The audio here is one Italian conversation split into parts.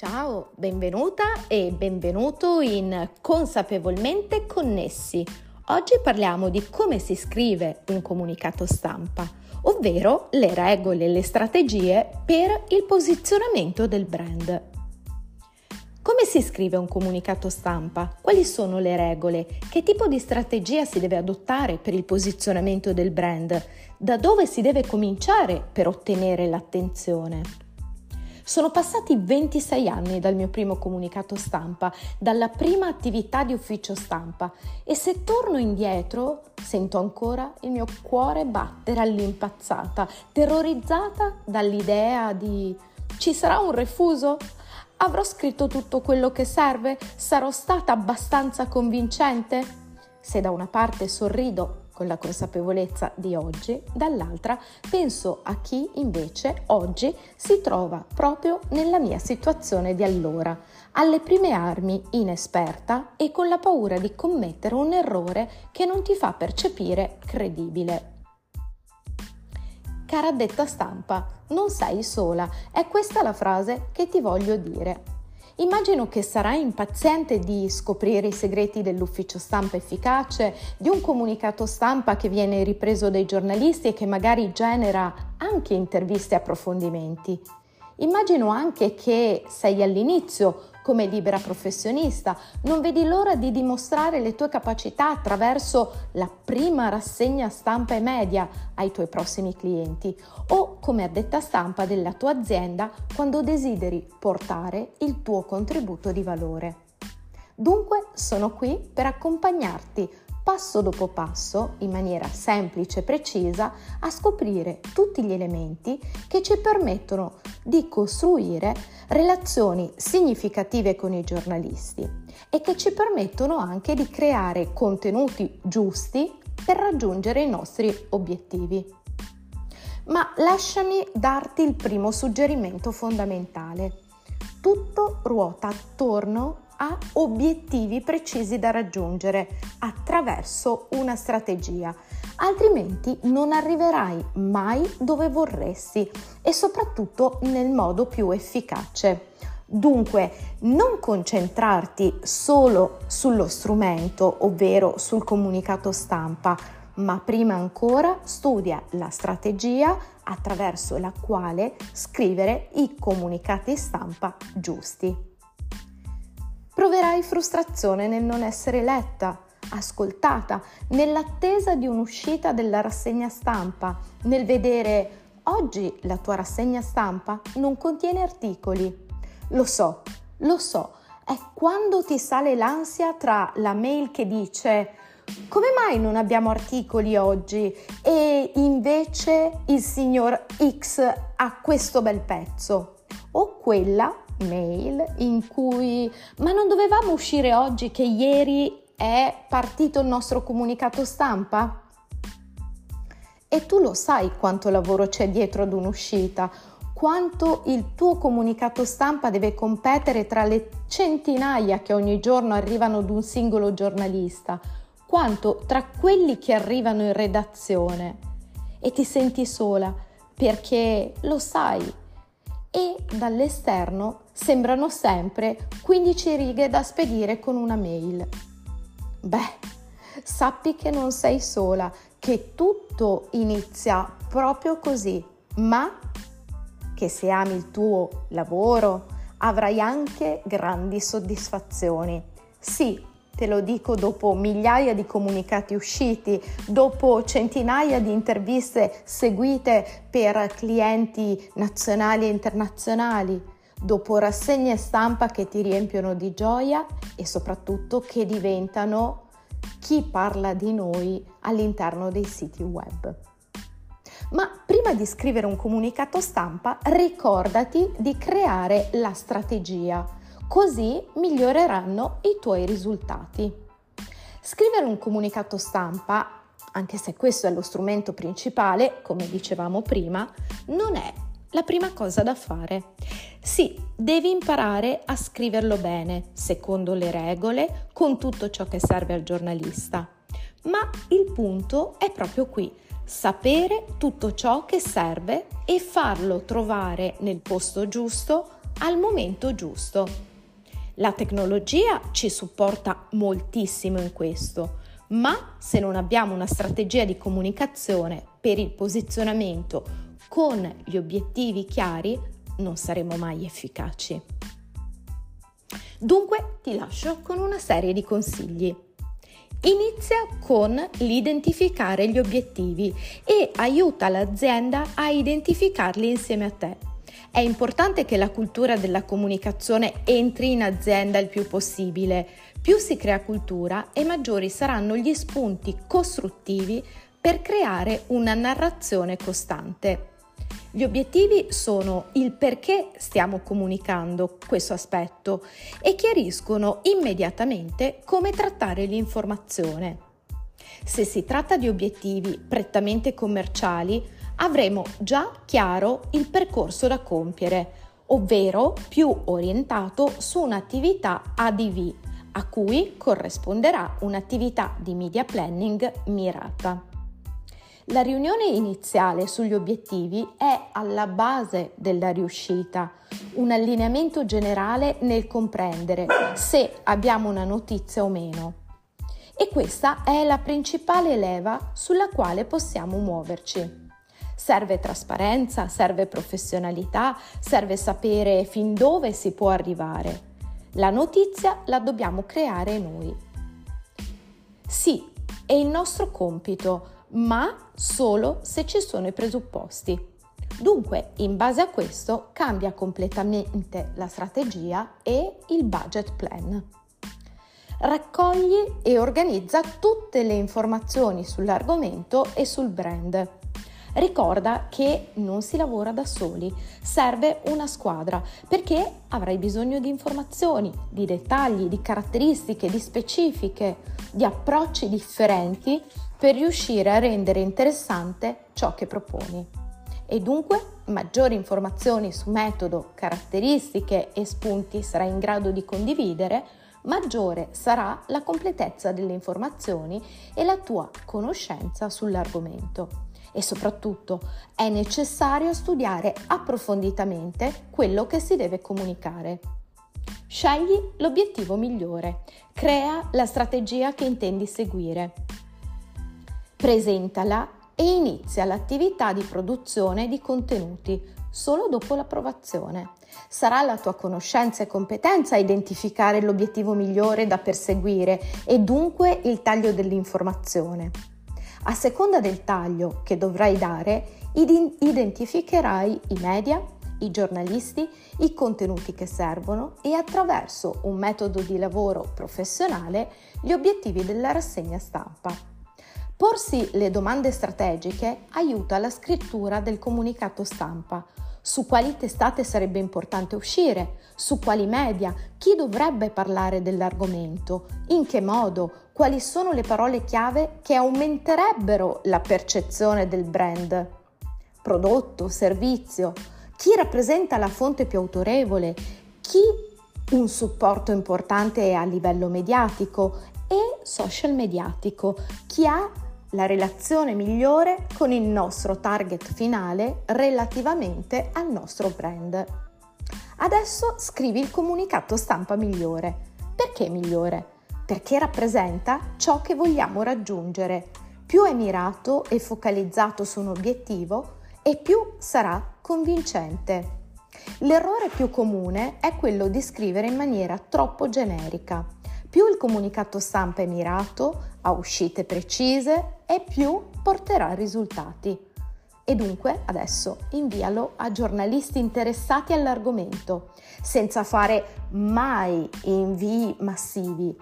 Ciao, benvenuta e benvenuto in Consapevolmente Connessi. Oggi parliamo di come si scrive un comunicato stampa, ovvero le regole e le strategie per il posizionamento del brand. Come si scrive un comunicato stampa? Quali sono le regole? Che tipo di strategia si deve adottare per il posizionamento del brand? Da dove si deve cominciare per ottenere l'attenzione? Sono passati 26 anni dal mio primo comunicato stampa, dalla prima attività di ufficio stampa e se torno indietro sento ancora il mio cuore battere all'impazzata, terrorizzata dall'idea di ci sarà un refuso? Avrò scritto tutto quello che serve? Sarò stata abbastanza convincente? Se da una parte sorrido con la consapevolezza di oggi, dall'altra penso a chi invece oggi si trova proprio nella mia situazione di allora, alle prime armi, inesperta e con la paura di commettere un errore che non ti fa percepire credibile. Cara detta stampa, non sei sola, è questa la frase che ti voglio dire. Immagino che sarai impaziente di scoprire i segreti dell'ufficio stampa efficace, di un comunicato stampa che viene ripreso dai giornalisti e che magari genera anche interviste e approfondimenti. Immagino anche che sei all'inizio come libera professionista, non vedi l'ora di dimostrare le tue capacità attraverso la prima rassegna stampa e media ai tuoi prossimi clienti o come addetta stampa della tua azienda quando desideri portare il tuo contributo di valore. Dunque sono qui per accompagnarti passo dopo passo, in maniera semplice e precisa, a scoprire tutti gli elementi che ci permettono di costruire relazioni significative con i giornalisti e che ci permettono anche di creare contenuti giusti per raggiungere i nostri obiettivi. Ma lasciami darti il primo suggerimento fondamentale. Tutto ruota attorno a obiettivi precisi da raggiungere attraverso una strategia, altrimenti non arriverai mai dove vorresti e soprattutto nel modo più efficace. Dunque, non concentrarti solo sullo strumento, ovvero sul comunicato stampa, ma prima ancora studia la strategia attraverso la quale scrivere i comunicati stampa giusti. Proverai frustrazione nel non essere letta, ascoltata, nell'attesa di un'uscita della rassegna stampa, nel vedere oggi la tua rassegna stampa non contiene articoli. Lo so, lo so, è quando ti sale l'ansia tra la mail che dice come mai non abbiamo articoli oggi e invece il signor X ha questo bel pezzo o quella mail in cui ma non dovevamo uscire oggi che ieri è partito il nostro comunicato stampa? E tu lo sai quanto lavoro c'è dietro ad un'uscita, quanto il tuo comunicato stampa deve competere tra le centinaia che ogni giorno arrivano ad un singolo giornalista, quanto tra quelli che arrivano in redazione. E ti senti sola perché lo sai e dall'esterno sembrano sempre 15 righe da spedire con una mail. Beh, sappi che non sei sola, che tutto inizia proprio così, ma che se ami il tuo lavoro avrai anche grandi soddisfazioni. Sì, te lo dico dopo migliaia di comunicati usciti, dopo centinaia di interviste seguite per clienti nazionali e internazionali, dopo rassegne stampa che ti riempiono di gioia e soprattutto che diventano chi parla di noi all'interno dei siti web. Ma prima di scrivere un comunicato stampa, ricordati di creare la strategia così miglioreranno i tuoi risultati. Scrivere un comunicato stampa, anche se questo è lo strumento principale, come dicevamo prima, non è la prima cosa da fare. Sì, devi imparare a scriverlo bene, secondo le regole, con tutto ciò che serve al giornalista. Ma il punto è proprio qui, sapere tutto ciò che serve e farlo trovare nel posto giusto al momento giusto. La tecnologia ci supporta moltissimo in questo, ma se non abbiamo una strategia di comunicazione per il posizionamento con gli obiettivi chiari, non saremo mai efficaci. Dunque ti lascio con una serie di consigli. Inizia con l'identificare gli obiettivi e aiuta l'azienda a identificarli insieme a te. È importante che la cultura della comunicazione entri in azienda il più possibile. Più si crea cultura e maggiori saranno gli spunti costruttivi per creare una narrazione costante. Gli obiettivi sono il perché stiamo comunicando questo aspetto e chiariscono immediatamente come trattare l'informazione. Se si tratta di obiettivi prettamente commerciali, avremo già chiaro il percorso da compiere, ovvero più orientato su un'attività ADV, a cui corrisponderà un'attività di media planning mirata. La riunione iniziale sugli obiettivi è alla base della riuscita, un allineamento generale nel comprendere se abbiamo una notizia o meno. E questa è la principale leva sulla quale possiamo muoverci. Serve trasparenza, serve professionalità, serve sapere fin dove si può arrivare. La notizia la dobbiamo creare noi. Sì, è il nostro compito ma solo se ci sono i presupposti. Dunque, in base a questo, cambia completamente la strategia e il budget plan. Raccogli e organizza tutte le informazioni sull'argomento e sul brand. Ricorda che non si lavora da soli, serve una squadra perché avrai bisogno di informazioni, di dettagli, di caratteristiche, di specifiche, di approcci differenti per riuscire a rendere interessante ciò che proponi. E dunque maggiori informazioni su metodo, caratteristiche e spunti sarai in grado di condividere, maggiore sarà la completezza delle informazioni e la tua conoscenza sull'argomento. E soprattutto è necessario studiare approfonditamente quello che si deve comunicare. Scegli l'obiettivo migliore, crea la strategia che intendi seguire presentala e inizia l'attività di produzione di contenuti solo dopo l'approvazione. Sarà la tua conoscenza e competenza a identificare l'obiettivo migliore da perseguire e dunque il taglio dell'informazione. A seconda del taglio che dovrai dare, identificherai i media, i giornalisti, i contenuti che servono e attraverso un metodo di lavoro professionale gli obiettivi della rassegna stampa. Porsi le domande strategiche aiuta la scrittura del comunicato stampa. Su quali testate sarebbe importante uscire? Su quali media? Chi dovrebbe parlare dell'argomento? In che modo? Quali sono le parole chiave che aumenterebbero la percezione del brand? Prodotto, servizio? Chi rappresenta la fonte più autorevole? Chi un supporto importante a livello mediatico e social mediatico? Chi ha la relazione migliore con il nostro target finale relativamente al nostro brand. Adesso scrivi il comunicato stampa migliore. Perché migliore? Perché rappresenta ciò che vogliamo raggiungere. Più è mirato e focalizzato su un obiettivo e più sarà convincente. L'errore più comune è quello di scrivere in maniera troppo generica. Più il comunicato stampa è mirato, a uscite precise e più porterà risultati. E dunque adesso invialo a giornalisti interessati all'argomento, senza fare mai invii massivi,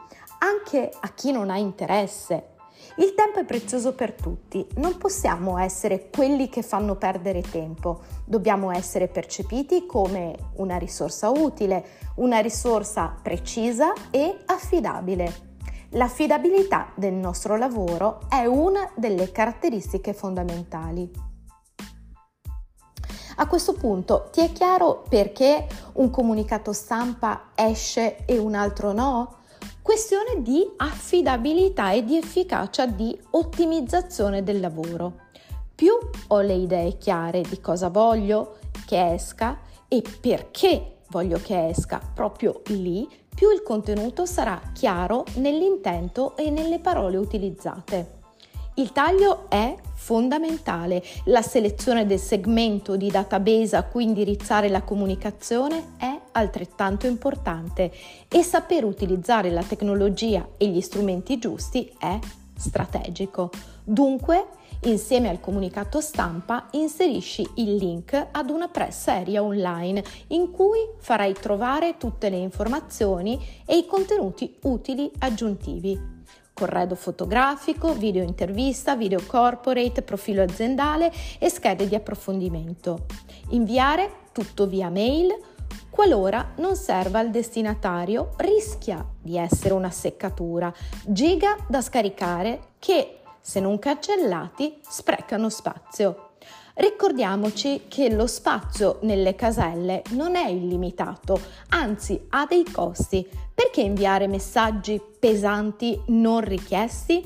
anche a chi non ha interesse. Il tempo è prezioso per tutti, non possiamo essere quelli che fanno perdere tempo, dobbiamo essere percepiti come una risorsa utile, una risorsa precisa e affidabile. L'affidabilità del nostro lavoro è una delle caratteristiche fondamentali. A questo punto ti è chiaro perché un comunicato stampa esce e un altro no? Questione di affidabilità e di efficacia di ottimizzazione del lavoro. Più ho le idee chiare di cosa voglio che esca e perché voglio che esca proprio lì, più il contenuto sarà chiaro nell'intento e nelle parole utilizzate. Il taglio è fondamentale, la selezione del segmento di database a cui indirizzare la comunicazione è altrettanto importante e saper utilizzare la tecnologia e gli strumenti giusti è strategico. Dunque, insieme al comunicato stampa, inserisci il link ad una press area online in cui farai trovare tutte le informazioni e i contenuti utili aggiuntivi. Corredo fotografico, video intervista, video corporate, profilo aziendale e schede di approfondimento. Inviare tutto via mail qualora non serva al destinatario rischia di essere una seccatura, giga da scaricare che, se non cancellati, sprecano spazio. Ricordiamoci che lo spazio nelle caselle non è illimitato, anzi ha dei costi. Perché inviare messaggi pesanti non richiesti?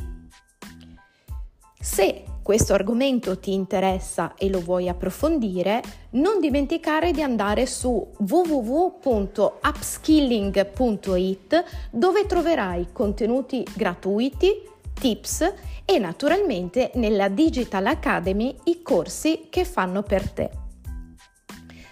Se questo argomento ti interessa e lo vuoi approfondire, non dimenticare di andare su www.upskilling.it dove troverai contenuti gratuiti, tips e naturalmente nella Digital Academy i corsi che fanno per te.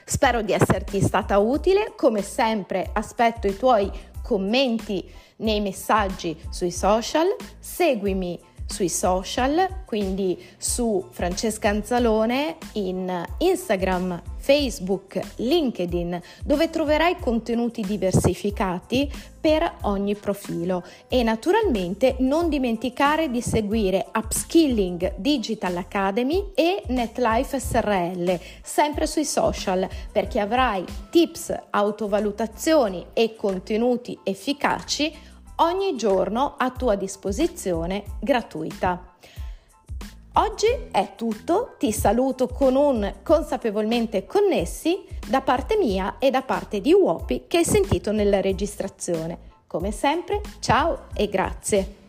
Spero di esserti stata utile, come sempre aspetto i tuoi commenti nei messaggi sui social, seguimi sui social, quindi su Francesca Anzalone in Instagram, Facebook, LinkedIn, dove troverai contenuti diversificati per ogni profilo. E naturalmente non dimenticare di seguire Upskilling Digital Academy e NetLife SRL, sempre sui social, perché avrai tips, autovalutazioni e contenuti efficaci ogni giorno a tua disposizione gratuita. Oggi è tutto, ti saluto con un consapevolmente connessi da parte mia e da parte di Uopi che hai sentito nella registrazione. Come sempre, ciao e grazie!